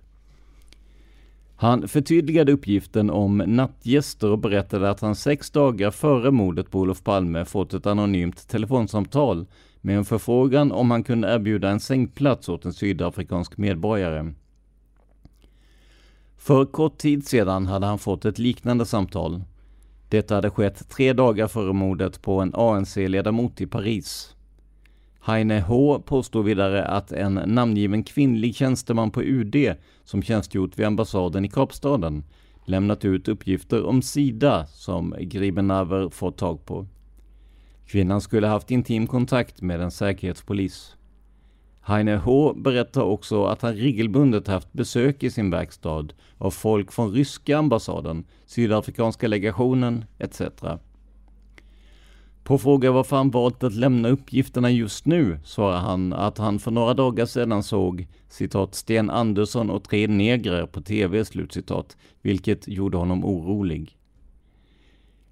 Han förtydligade uppgiften om nattgäster och berättade att han sex dagar före mordet på Olof Palme fått ett anonymt telefonsamtal med en förfrågan om han kunde erbjuda en sängplats åt en sydafrikansk medborgare. För kort tid sedan hade han fått ett liknande samtal. Detta hade skett tre dagar före mordet på en ANC-ledamot i Paris. Heine H påstår vidare att en namngiven kvinnlig tjänsteman på UD som tjänstgjort vid ambassaden i Kapstaden lämnat ut uppgifter om Sida som Gribenaver fått tag på. Kvinnan skulle haft intim kontakt med en säkerhetspolis. Heine H berättar också att han regelbundet haft besök i sin verkstad av folk från ryska ambassaden, sydafrikanska legationen etc. På fråga varför han valt att lämna uppgifterna just nu svarar han att han för några dagar sedan såg citat Sten Andersson och tre negrer på TV, slutcitat, vilket gjorde honom orolig.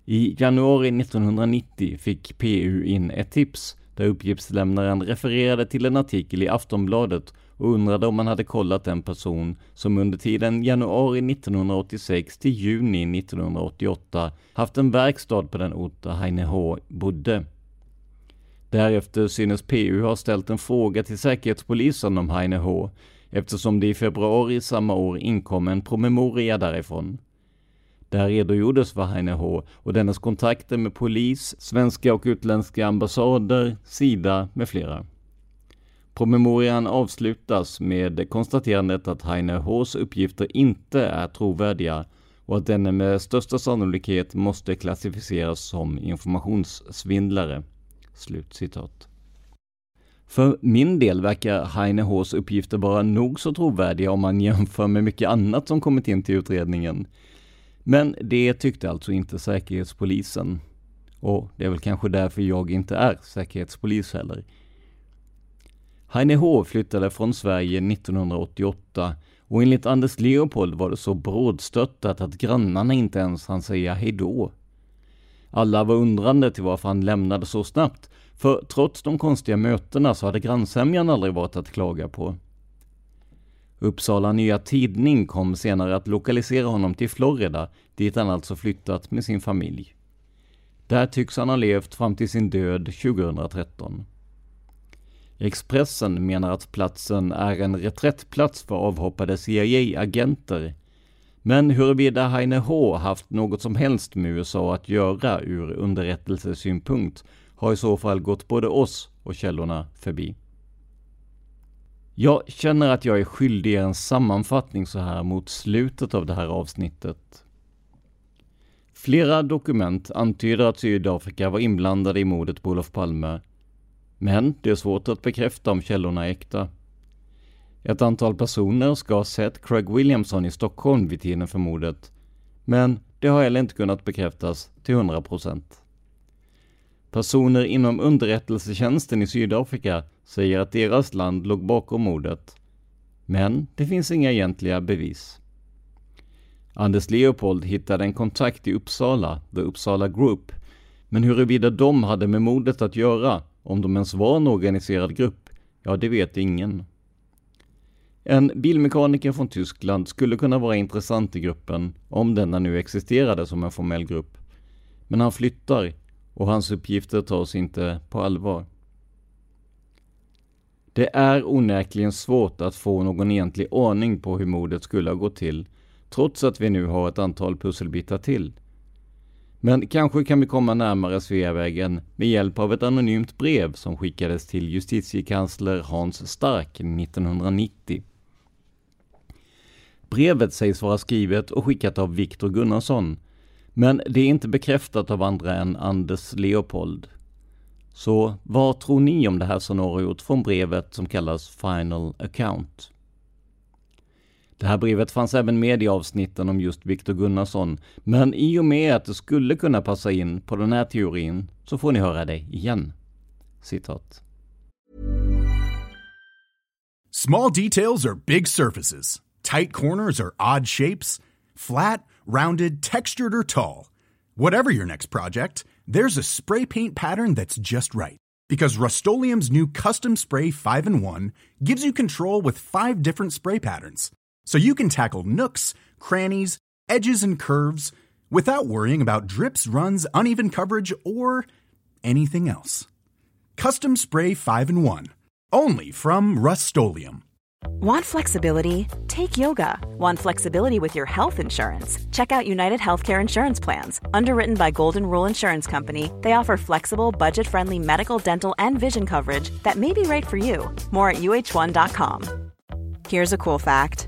I januari 1990 fick PU in ett tips där uppgiftslämnaren refererade till en artikel i Aftonbladet och undrade om man hade kollat en person som under tiden januari 1986 till juni 1988 haft en verkstad på den ort där Heine H bodde. Därefter synes PU ha ställt en fråga till Säkerhetspolisen om Heine H eftersom det i februari samma år inkom en promemoria därifrån. Där redogjordes för Heine H och dennes kontakter med polis, svenska och utländska ambassader, Sida med flera. Promemorian avslutas med konstaterandet att Heine Hs uppgifter inte är trovärdiga och att denne med största sannolikhet måste klassificeras som informationssvindlare. Slut citat. För min del verkar Heine Hs uppgifter vara nog så trovärdiga om man jämför med mycket annat som kommit in till utredningen. Men det tyckte alltså inte Säkerhetspolisen. Och det är väl kanske därför jag inte är säkerhetspolis heller. Heine H flyttade från Sverige 1988 och enligt Anders Leopold var det så brådstörtat att grannarna inte ens hann säga hejdå. Alla var undrande till varför han lämnade så snabbt, för trots de konstiga mötena så hade grannsämjan aldrig varit att klaga på. Uppsala Nya Tidning kom senare att lokalisera honom till Florida, dit han alltså flyttat med sin familj. Där tycks han ha levt fram till sin död 2013. Expressen menar att platsen är en reträttplats för avhoppade CIA-agenter. Men huruvida Heine H haft något som helst med USA att göra ur underrättelsesynpunkt har i så fall gått både oss och källorna förbi. Jag känner att jag är skyldig er en sammanfattning så här mot slutet av det här avsnittet. Flera dokument antyder att Sydafrika var inblandade i mordet på Olof Palme men det är svårt att bekräfta om källorna är äkta. Ett antal personer ska ha sett Craig Williamson i Stockholm vid tiden för mordet, men det har heller inte kunnat bekräftas till 100 procent. Personer inom underrättelsetjänsten i Sydafrika säger att deras land låg bakom mordet, men det finns inga egentliga bevis. Anders Leopold hittade en kontakt i Uppsala, The Uppsala Group, men huruvida de hade med mordet att göra om de ens var en organiserad grupp, ja det vet ingen. En bilmekaniker från Tyskland skulle kunna vara intressant i gruppen, om denna nu existerade som en formell grupp. Men han flyttar och hans uppgifter tas inte på allvar. Det är onekligen svårt att få någon egentlig ordning på hur mordet skulle ha gått till, trots att vi nu har ett antal pusselbitar till. Men kanske kan vi komma närmare Sveavägen med hjälp av ett anonymt brev som skickades till justitiekansler Hans Stark 1990. Brevet sägs vara skrivet och skickat av Viktor Gunnarsson, men det är inte bekräftat av andra än Anders Leopold. Så vad tror ni om det här scenariot från brevet som kallas Final Account? Det här brevet fanns även med i avsnitten om just Viktor Gunnarsson, men i och med att det skulle kunna passa in på den här teorin så får ni höra det igen. Citat. Small details are big surfaces. Tight corners are odd shapes. Flat, rounded, textured or tall. Whatever your next project, there's a spray paint pattern that's just right. Because rust new Custom Spray 5 in 1 gives you control with five different spray patterns so you can tackle nooks, crannies, edges, and curves without worrying about drips, runs, uneven coverage, or anything else. Custom Spray 5 and 1, only from Rust Want flexibility? Take yoga. Want flexibility with your health insurance? Check out United Healthcare Insurance Plans. Underwritten by Golden Rule Insurance Company, they offer flexible, budget friendly medical, dental, and vision coverage that may be right for you. More at uh1.com. Here's a cool fact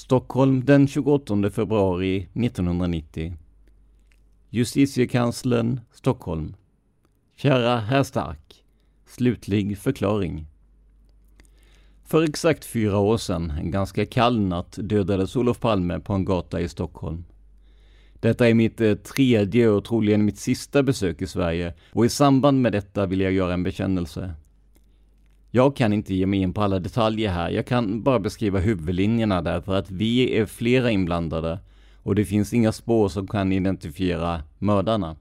Stockholm den 28 februari 1990. Justitiekanslern, Stockholm. Kära herr Stark. Slutlig förklaring. För exakt fyra år sedan, en ganska kall natt, dödades Olof Palme på en gata i Stockholm. Detta är mitt eh, tredje och troligen mitt sista besök i Sverige och i samband med detta vill jag göra en bekännelse. Jag kan inte ge mig in på alla detaljer här, jag kan bara beskriva huvudlinjerna därför att vi är flera inblandade och det finns inga spår som kan identifiera mördarna.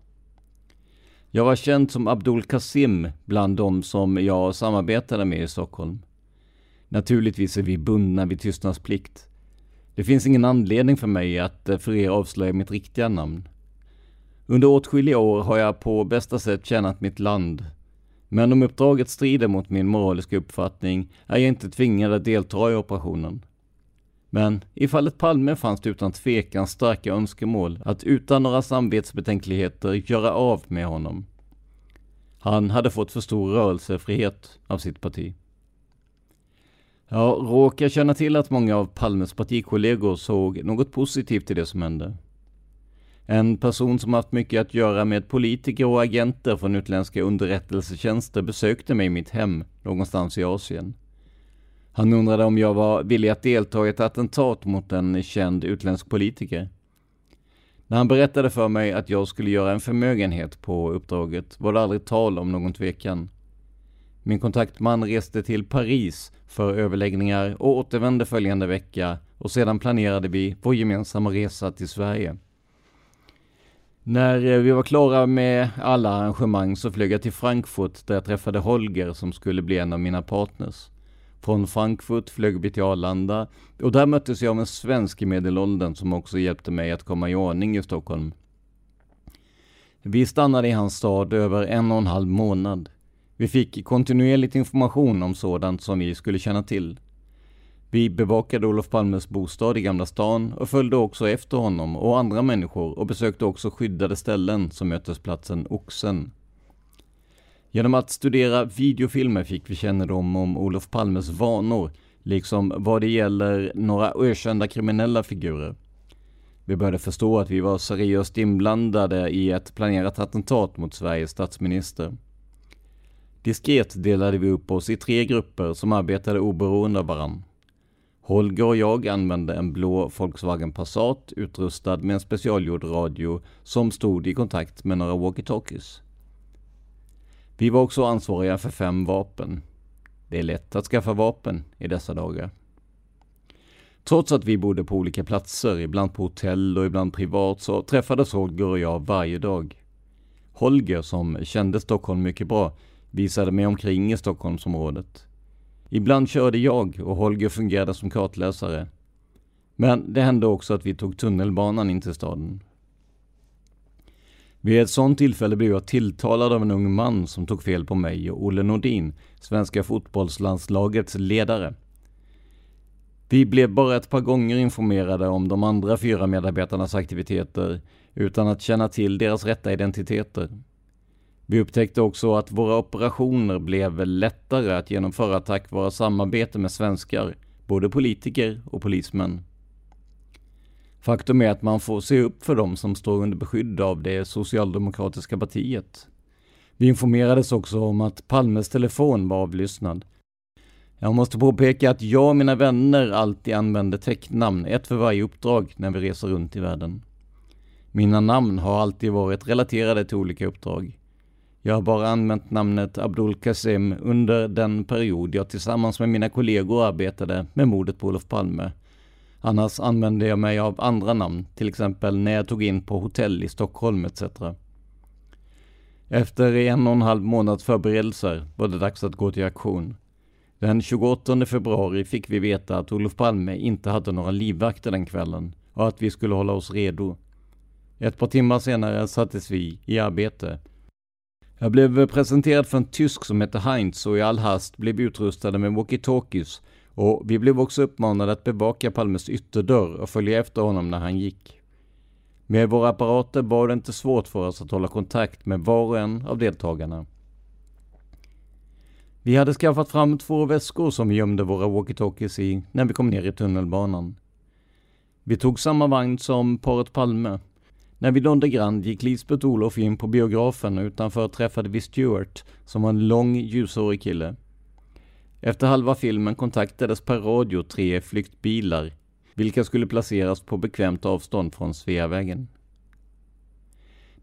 Jag var känd som Abdul Qasim bland de som jag samarbetade med i Stockholm. Naturligtvis är vi bundna vid tystnadsplikt. Det finns ingen anledning för mig att eh, för er avslöja mitt riktiga namn. Under åtskilliga år har jag på bästa sätt tjänat mitt land. Men om uppdraget strider mot min moraliska uppfattning är jag inte tvingad att delta i operationen. Men i fallet Palme fanns det utan tvekan starka önskemål att utan några samvetsbetänkligheter göra av med honom. Han hade fått för stor rörelsefrihet av sitt parti. Jag råkar känna till att många av Palmes partikollegor såg något positivt i det som hände. En person som haft mycket att göra med politiker och agenter från utländska underrättelsetjänster besökte mig i mitt hem någonstans i Asien. Han undrade om jag var villig att delta i ett attentat mot en känd utländsk politiker. När han berättade för mig att jag skulle göra en förmögenhet på uppdraget var det aldrig tal om någon tvekan. Min kontaktman reste till Paris för överläggningar och återvände följande vecka och sedan planerade vi vår gemensamma resa till Sverige. När eh, vi var klara med alla arrangemang så flög jag till Frankfurt där jag träffade Holger som skulle bli en av mina partners. Från Frankfurt flög vi till Arlanda och där möttes jag av en svensk i medelåldern som också hjälpte mig att komma i ordning i Stockholm. Vi stannade i hans stad över en och en halv månad. Vi fick kontinuerligt information om sådant som vi skulle känna till. Vi bevakade Olof Palmes bostad i Gamla stan och följde också efter honom och andra människor och besökte också skyddade ställen som mötesplatsen Oxen. Genom att studera videofilmer fick vi kännedom om Olof Palmes vanor, liksom vad det gäller några ökända kriminella figurer. Vi började förstå att vi var seriöst inblandade i ett planerat attentat mot Sveriges statsminister. Diskret delade vi upp oss i tre grupper som arbetade oberoende av varandra. Holger och jag använde en blå Volkswagen Passat utrustad med en specialgjord radio som stod i kontakt med några walkie-talkies. Vi var också ansvariga för fem vapen. Det är lätt att skaffa vapen i dessa dagar. Trots att vi bodde på olika platser, ibland på hotell och ibland privat, så träffades Holger och jag varje dag. Holger, som kände Stockholm mycket bra, visade mig omkring i Stockholmsområdet. Ibland körde jag och Holger fungerade som kartläsare. Men det hände också att vi tog tunnelbanan in till staden. Vid ett sådant tillfälle blev jag tilltalad av en ung man som tog fel på mig och Olle Nordin, svenska fotbollslandslagets ledare. Vi blev bara ett par gånger informerade om de andra fyra medarbetarnas aktiviteter utan att känna till deras rätta identiteter. Vi upptäckte också att våra operationer blev lättare att genomföra tack vare samarbete med svenskar, både politiker och polismän. Faktum är att man får se upp för dem som står under beskydd av det socialdemokratiska partiet. Vi informerades också om att Palmes telefon var avlyssnad. Jag måste påpeka att jag och mina vänner alltid använder tecknamn, ett för varje uppdrag, när vi reser runt i världen. Mina namn har alltid varit relaterade till olika uppdrag. Jag har bara använt namnet Abdul Qasim under den period jag tillsammans med mina kollegor arbetade med mordet på Olof Palme. Annars använde jag mig av andra namn, till exempel när jag tog in på hotell i Stockholm etc. Efter en och en halv månads förberedelser var det dags att gå till aktion. Den 28 februari fick vi veta att Olof Palme inte hade några livvakter den kvällen och att vi skulle hålla oss redo. Ett par timmar senare sattes vi i arbete. Jag blev presenterad för en tysk som hette Heinz och i all hast blev utrustade med walkie-talkies och vi blev också uppmanade att bevaka Palmes ytterdörr och följa efter honom när han gick. Med våra apparater var det inte svårt för oss att hålla kontakt med var och en av deltagarna. Vi hade skaffat fram två väskor som vi gömde våra walkie-talkies i när vi kom ner i tunnelbanan. Vi tog samma vagn som paret Palme. När vi dånde Grand gick Lisbeth och Olof in på biografen och utanför träffade vi Stuart, som var en lång ljushårig kille. Efter halva filmen kontaktades per radio tre flyktbilar, vilka skulle placeras på bekvämt avstånd från Sveavägen.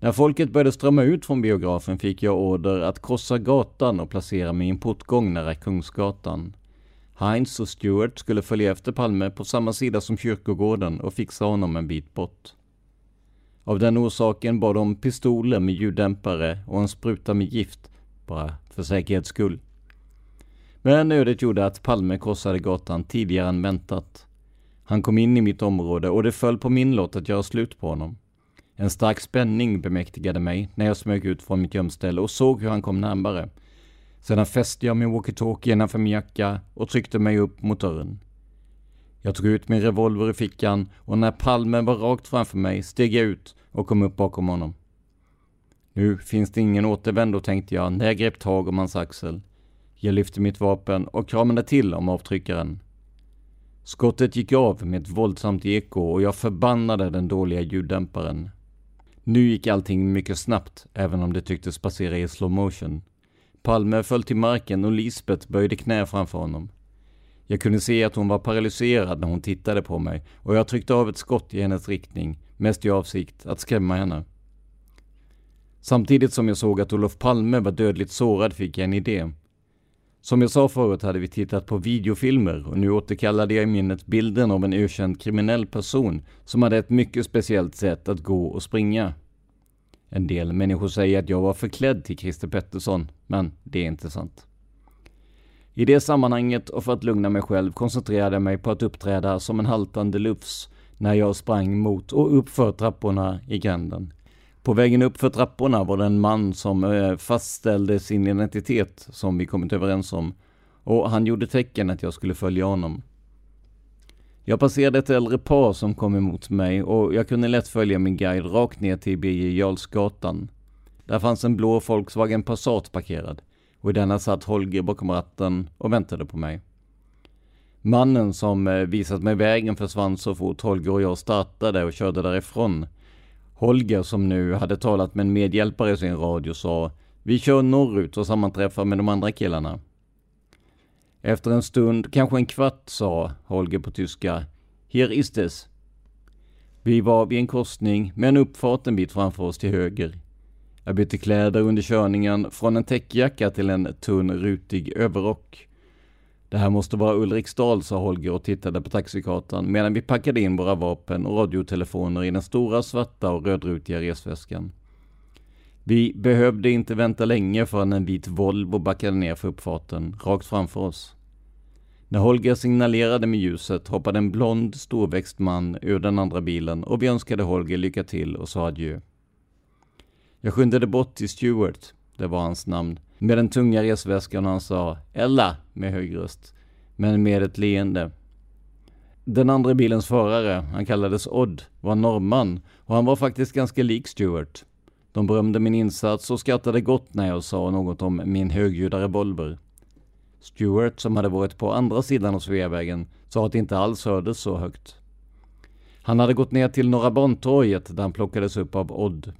När folket började strömma ut från biografen fick jag order att korsa gatan och placera mig i en portgång nära Kungsgatan. Heinz och Stuart skulle följa efter Palme på samma sida som kyrkogården och fixa honom en bit bort. Av den orsaken bar de pistoler med ljuddämpare och en spruta med gift, bara för säkerhets skull. Men ödet gjorde att Palme korsade gatan tidigare än väntat. Han kom in i mitt område och det föll på min lott att göra slut på honom. En stark spänning bemäktigade mig när jag smög ut från mitt gömställe och såg hur han kom närmare. Sedan fäste jag min walkie-talkie innanför min jacka och tryckte mig upp mot dörren. Jag tog ut min revolver i fickan och när Palme var rakt framför mig steg jag ut och kom upp bakom honom. Nu finns det ingen återvändo tänkte jag när jag grep tag om hans axel. Jag lyfte mitt vapen och kramade till om avtryckaren. Skottet gick av med ett våldsamt eko och jag förbannade den dåliga ljuddämparen. Nu gick allting mycket snabbt, även om det tycktes passera i slow motion. Palme föll till marken och Lisbeth böjde knä framför honom. Jag kunde se att hon var paralyserad när hon tittade på mig och jag tryckte av ett skott i hennes riktning, mest i avsikt att skrämma henne. Samtidigt som jag såg att Olof Palme var dödligt sårad fick jag en idé. Som jag sa förut hade vi tittat på videofilmer och nu återkallade jag i minnet bilden av en ökänd kriminell person som hade ett mycket speciellt sätt att gå och springa. En del människor säger att jag var förklädd till Christer Pettersson, men det är inte sant. I det sammanhanget och för att lugna mig själv koncentrerade jag mig på att uppträda som en haltande lufs när jag sprang mot och uppför trapporna i gränden. På vägen upp för trapporna var det en man som eh, fastställde sin identitet som vi kommit överens om och han gjorde tecken att jag skulle följa honom. Jag passerade ett äldre par som kom emot mig och jag kunde lätt följa min guide rakt ner till Birger Jarlsgatan. Där fanns en blå Volkswagen Passat parkerad och i denna satt Holger bakom ratten och väntade på mig. Mannen som eh, visat mig vägen försvann så fort Holger och jag startade och körde därifrån Holger som nu hade talat med en medhjälpare i sin radio sa Vi kör norrut och sammanträffar med de andra killarna. Efter en stund, kanske en kvart, sa Holger på tyska Hier ist es. Vi var vid en korsning med en uppfart en bit framför oss till höger. Jag bytte kläder under körningen från en täckjacka till en tunn rutig överrock. Det här måste vara Ulriksdal, sa Holger och tittade på taxikartan medan vi packade in våra vapen och radiotelefoner i den stora svarta och rödrutiga resväskan. Vi behövde inte vänta länge förrän en vit Volvo backade ner för uppfarten, rakt framför oss. När Holger signalerade med ljuset hoppade en blond, storväxt man ur den andra bilen och vi önskade Holger lycka till och sa adjö. Jag skyndade bort till Stewart, det var hans namn, med den tunga resväskan och han sa Ella med hög röst, men med ett leende. Den andra bilens förare, han kallades Odd, var norrman och han var faktiskt ganska lik Stewart. De berömde min insats och skrattade gott när jag sa något om min högljudda revolver. Stewart, som hade varit på andra sidan av Sveavägen, sa att det inte alls hördes så högt. Han hade gått ner till Norra Bantorget där han plockades upp av Odd.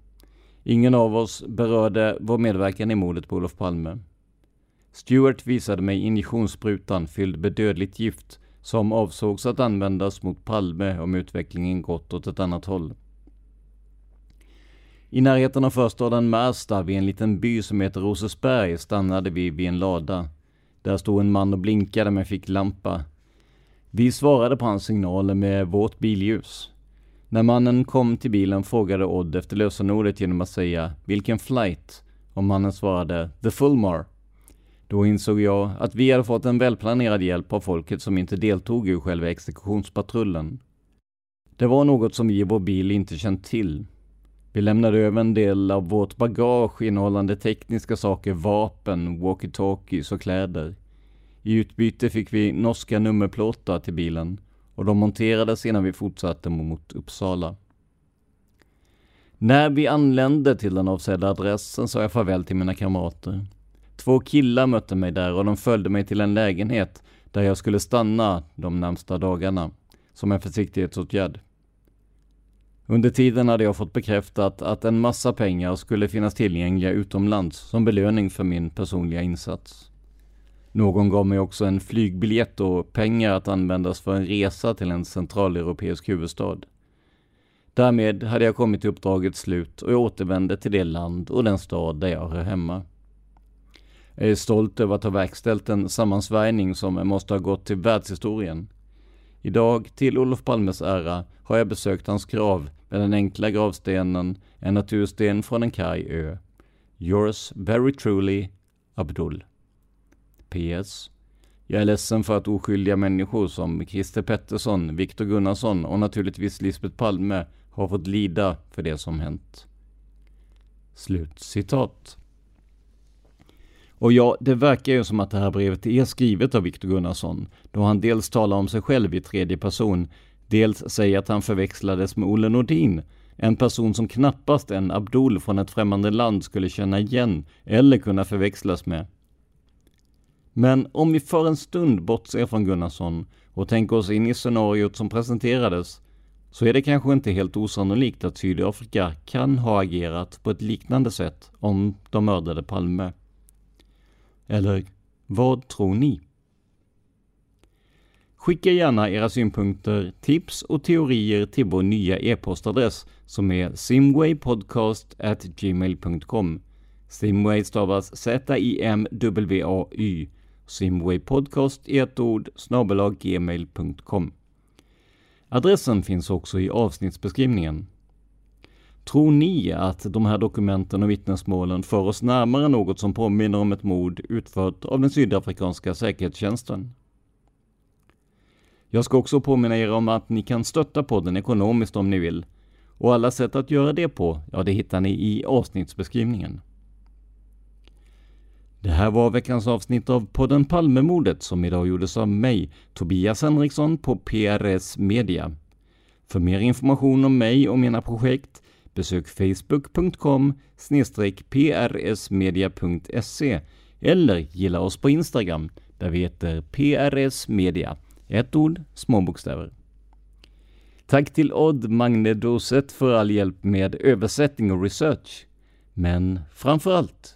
Ingen av oss berörde vår medverkan i mordet på Olof Palme. Stewart visade mig injektionssprutan fylld med dödligt gift som avsågs att användas mot Palme om utvecklingen gått åt ett annat håll. I närheten av förstaden Märsta, vid en liten by som heter Rosesberg, stannade vi vid en lada. Där stod en man och blinkade med ficklampa. Vi svarade på hans signaler med vårt billjus. När mannen kom till bilen frågade Odd efter lösenordet genom att säga ”Vilken flight?” och mannen svarade ”The Fulmar”. Då insåg jag att vi hade fått en välplanerad hjälp av folket som inte deltog i själva exekutionspatrullen. Det var något som vi i vår bil inte känt till. Vi lämnade över en del av vårt bagage innehållande tekniska saker, vapen, walkie-talkies och kläder. I utbyte fick vi norska nummerplåtar till bilen och de monterades innan vi fortsatte mot Uppsala. När vi anlände till den avsedda adressen sa jag farväl till mina kamrater. Två killar mötte mig där och de följde mig till en lägenhet där jag skulle stanna de närmsta dagarna, som en försiktighetsåtgärd. Under tiden hade jag fått bekräftat att en massa pengar skulle finnas tillgängliga utomlands som belöning för min personliga insats. Någon gav mig också en flygbiljett och pengar att användas för en resa till en centraleuropeisk huvudstad. Därmed hade jag kommit till uppdragets slut och jag återvände till det land och den stad där jag hör hemma. Jag är stolt över att ha verkställt en sammansvärjning som måste ha gått till världshistorien. Idag, till Olof Palmes ära, har jag besökt hans grav med den enkla gravstenen, en natursten från en karg ö. Yours very truly, Abdul. PS. Jag är ledsen för att oskyldiga människor som Christer Pettersson, Viktor Gunnarsson och naturligtvis Lisbeth Palme har fått lida för det som hänt. Slut citat. Och ja, det verkar ju som att det här brevet är skrivet av Viktor Gunnarsson, då han dels talar om sig själv i tredje person, dels säger att han förväxlades med Olle Nordin, en person som knappast en Abdul från ett främmande land skulle känna igen eller kunna förväxlas med. Men om vi för en stund bortser från Gunnarsson och tänker oss in i scenariot som presenterades, så är det kanske inte helt osannolikt att Sydafrika kan ha agerat på ett liknande sätt om de mördade Palme. Eller vad tror ni? Skicka gärna era synpunkter, tips och teorier till vår nya e-postadress som är simwaypodcast@gmail.com. Simway stavas Z-I-M-W-A-Y. Simwaypodcast i ett ord gmail.com. Adressen finns också i avsnittsbeskrivningen. Tror ni att de här dokumenten och vittnesmålen för oss närmare något som påminner om ett mord utfört av den sydafrikanska säkerhetstjänsten? Jag ska också påminna er om att ni kan stötta podden ekonomiskt om ni vill. Och alla sätt att göra det på, ja det hittar ni i avsnittsbeskrivningen. Det här var veckans avsnitt av podden Palmemordet som idag gjordes av mig, Tobias Henriksson på PRS Media. För mer information om mig och mina projekt besök facebook.com prsmedia.se eller gilla oss på Instagram där vi heter PRS Media. Ett ord, små bokstäver. Tack till Odd Magne Dorset för all hjälp med översättning och research. Men framför allt,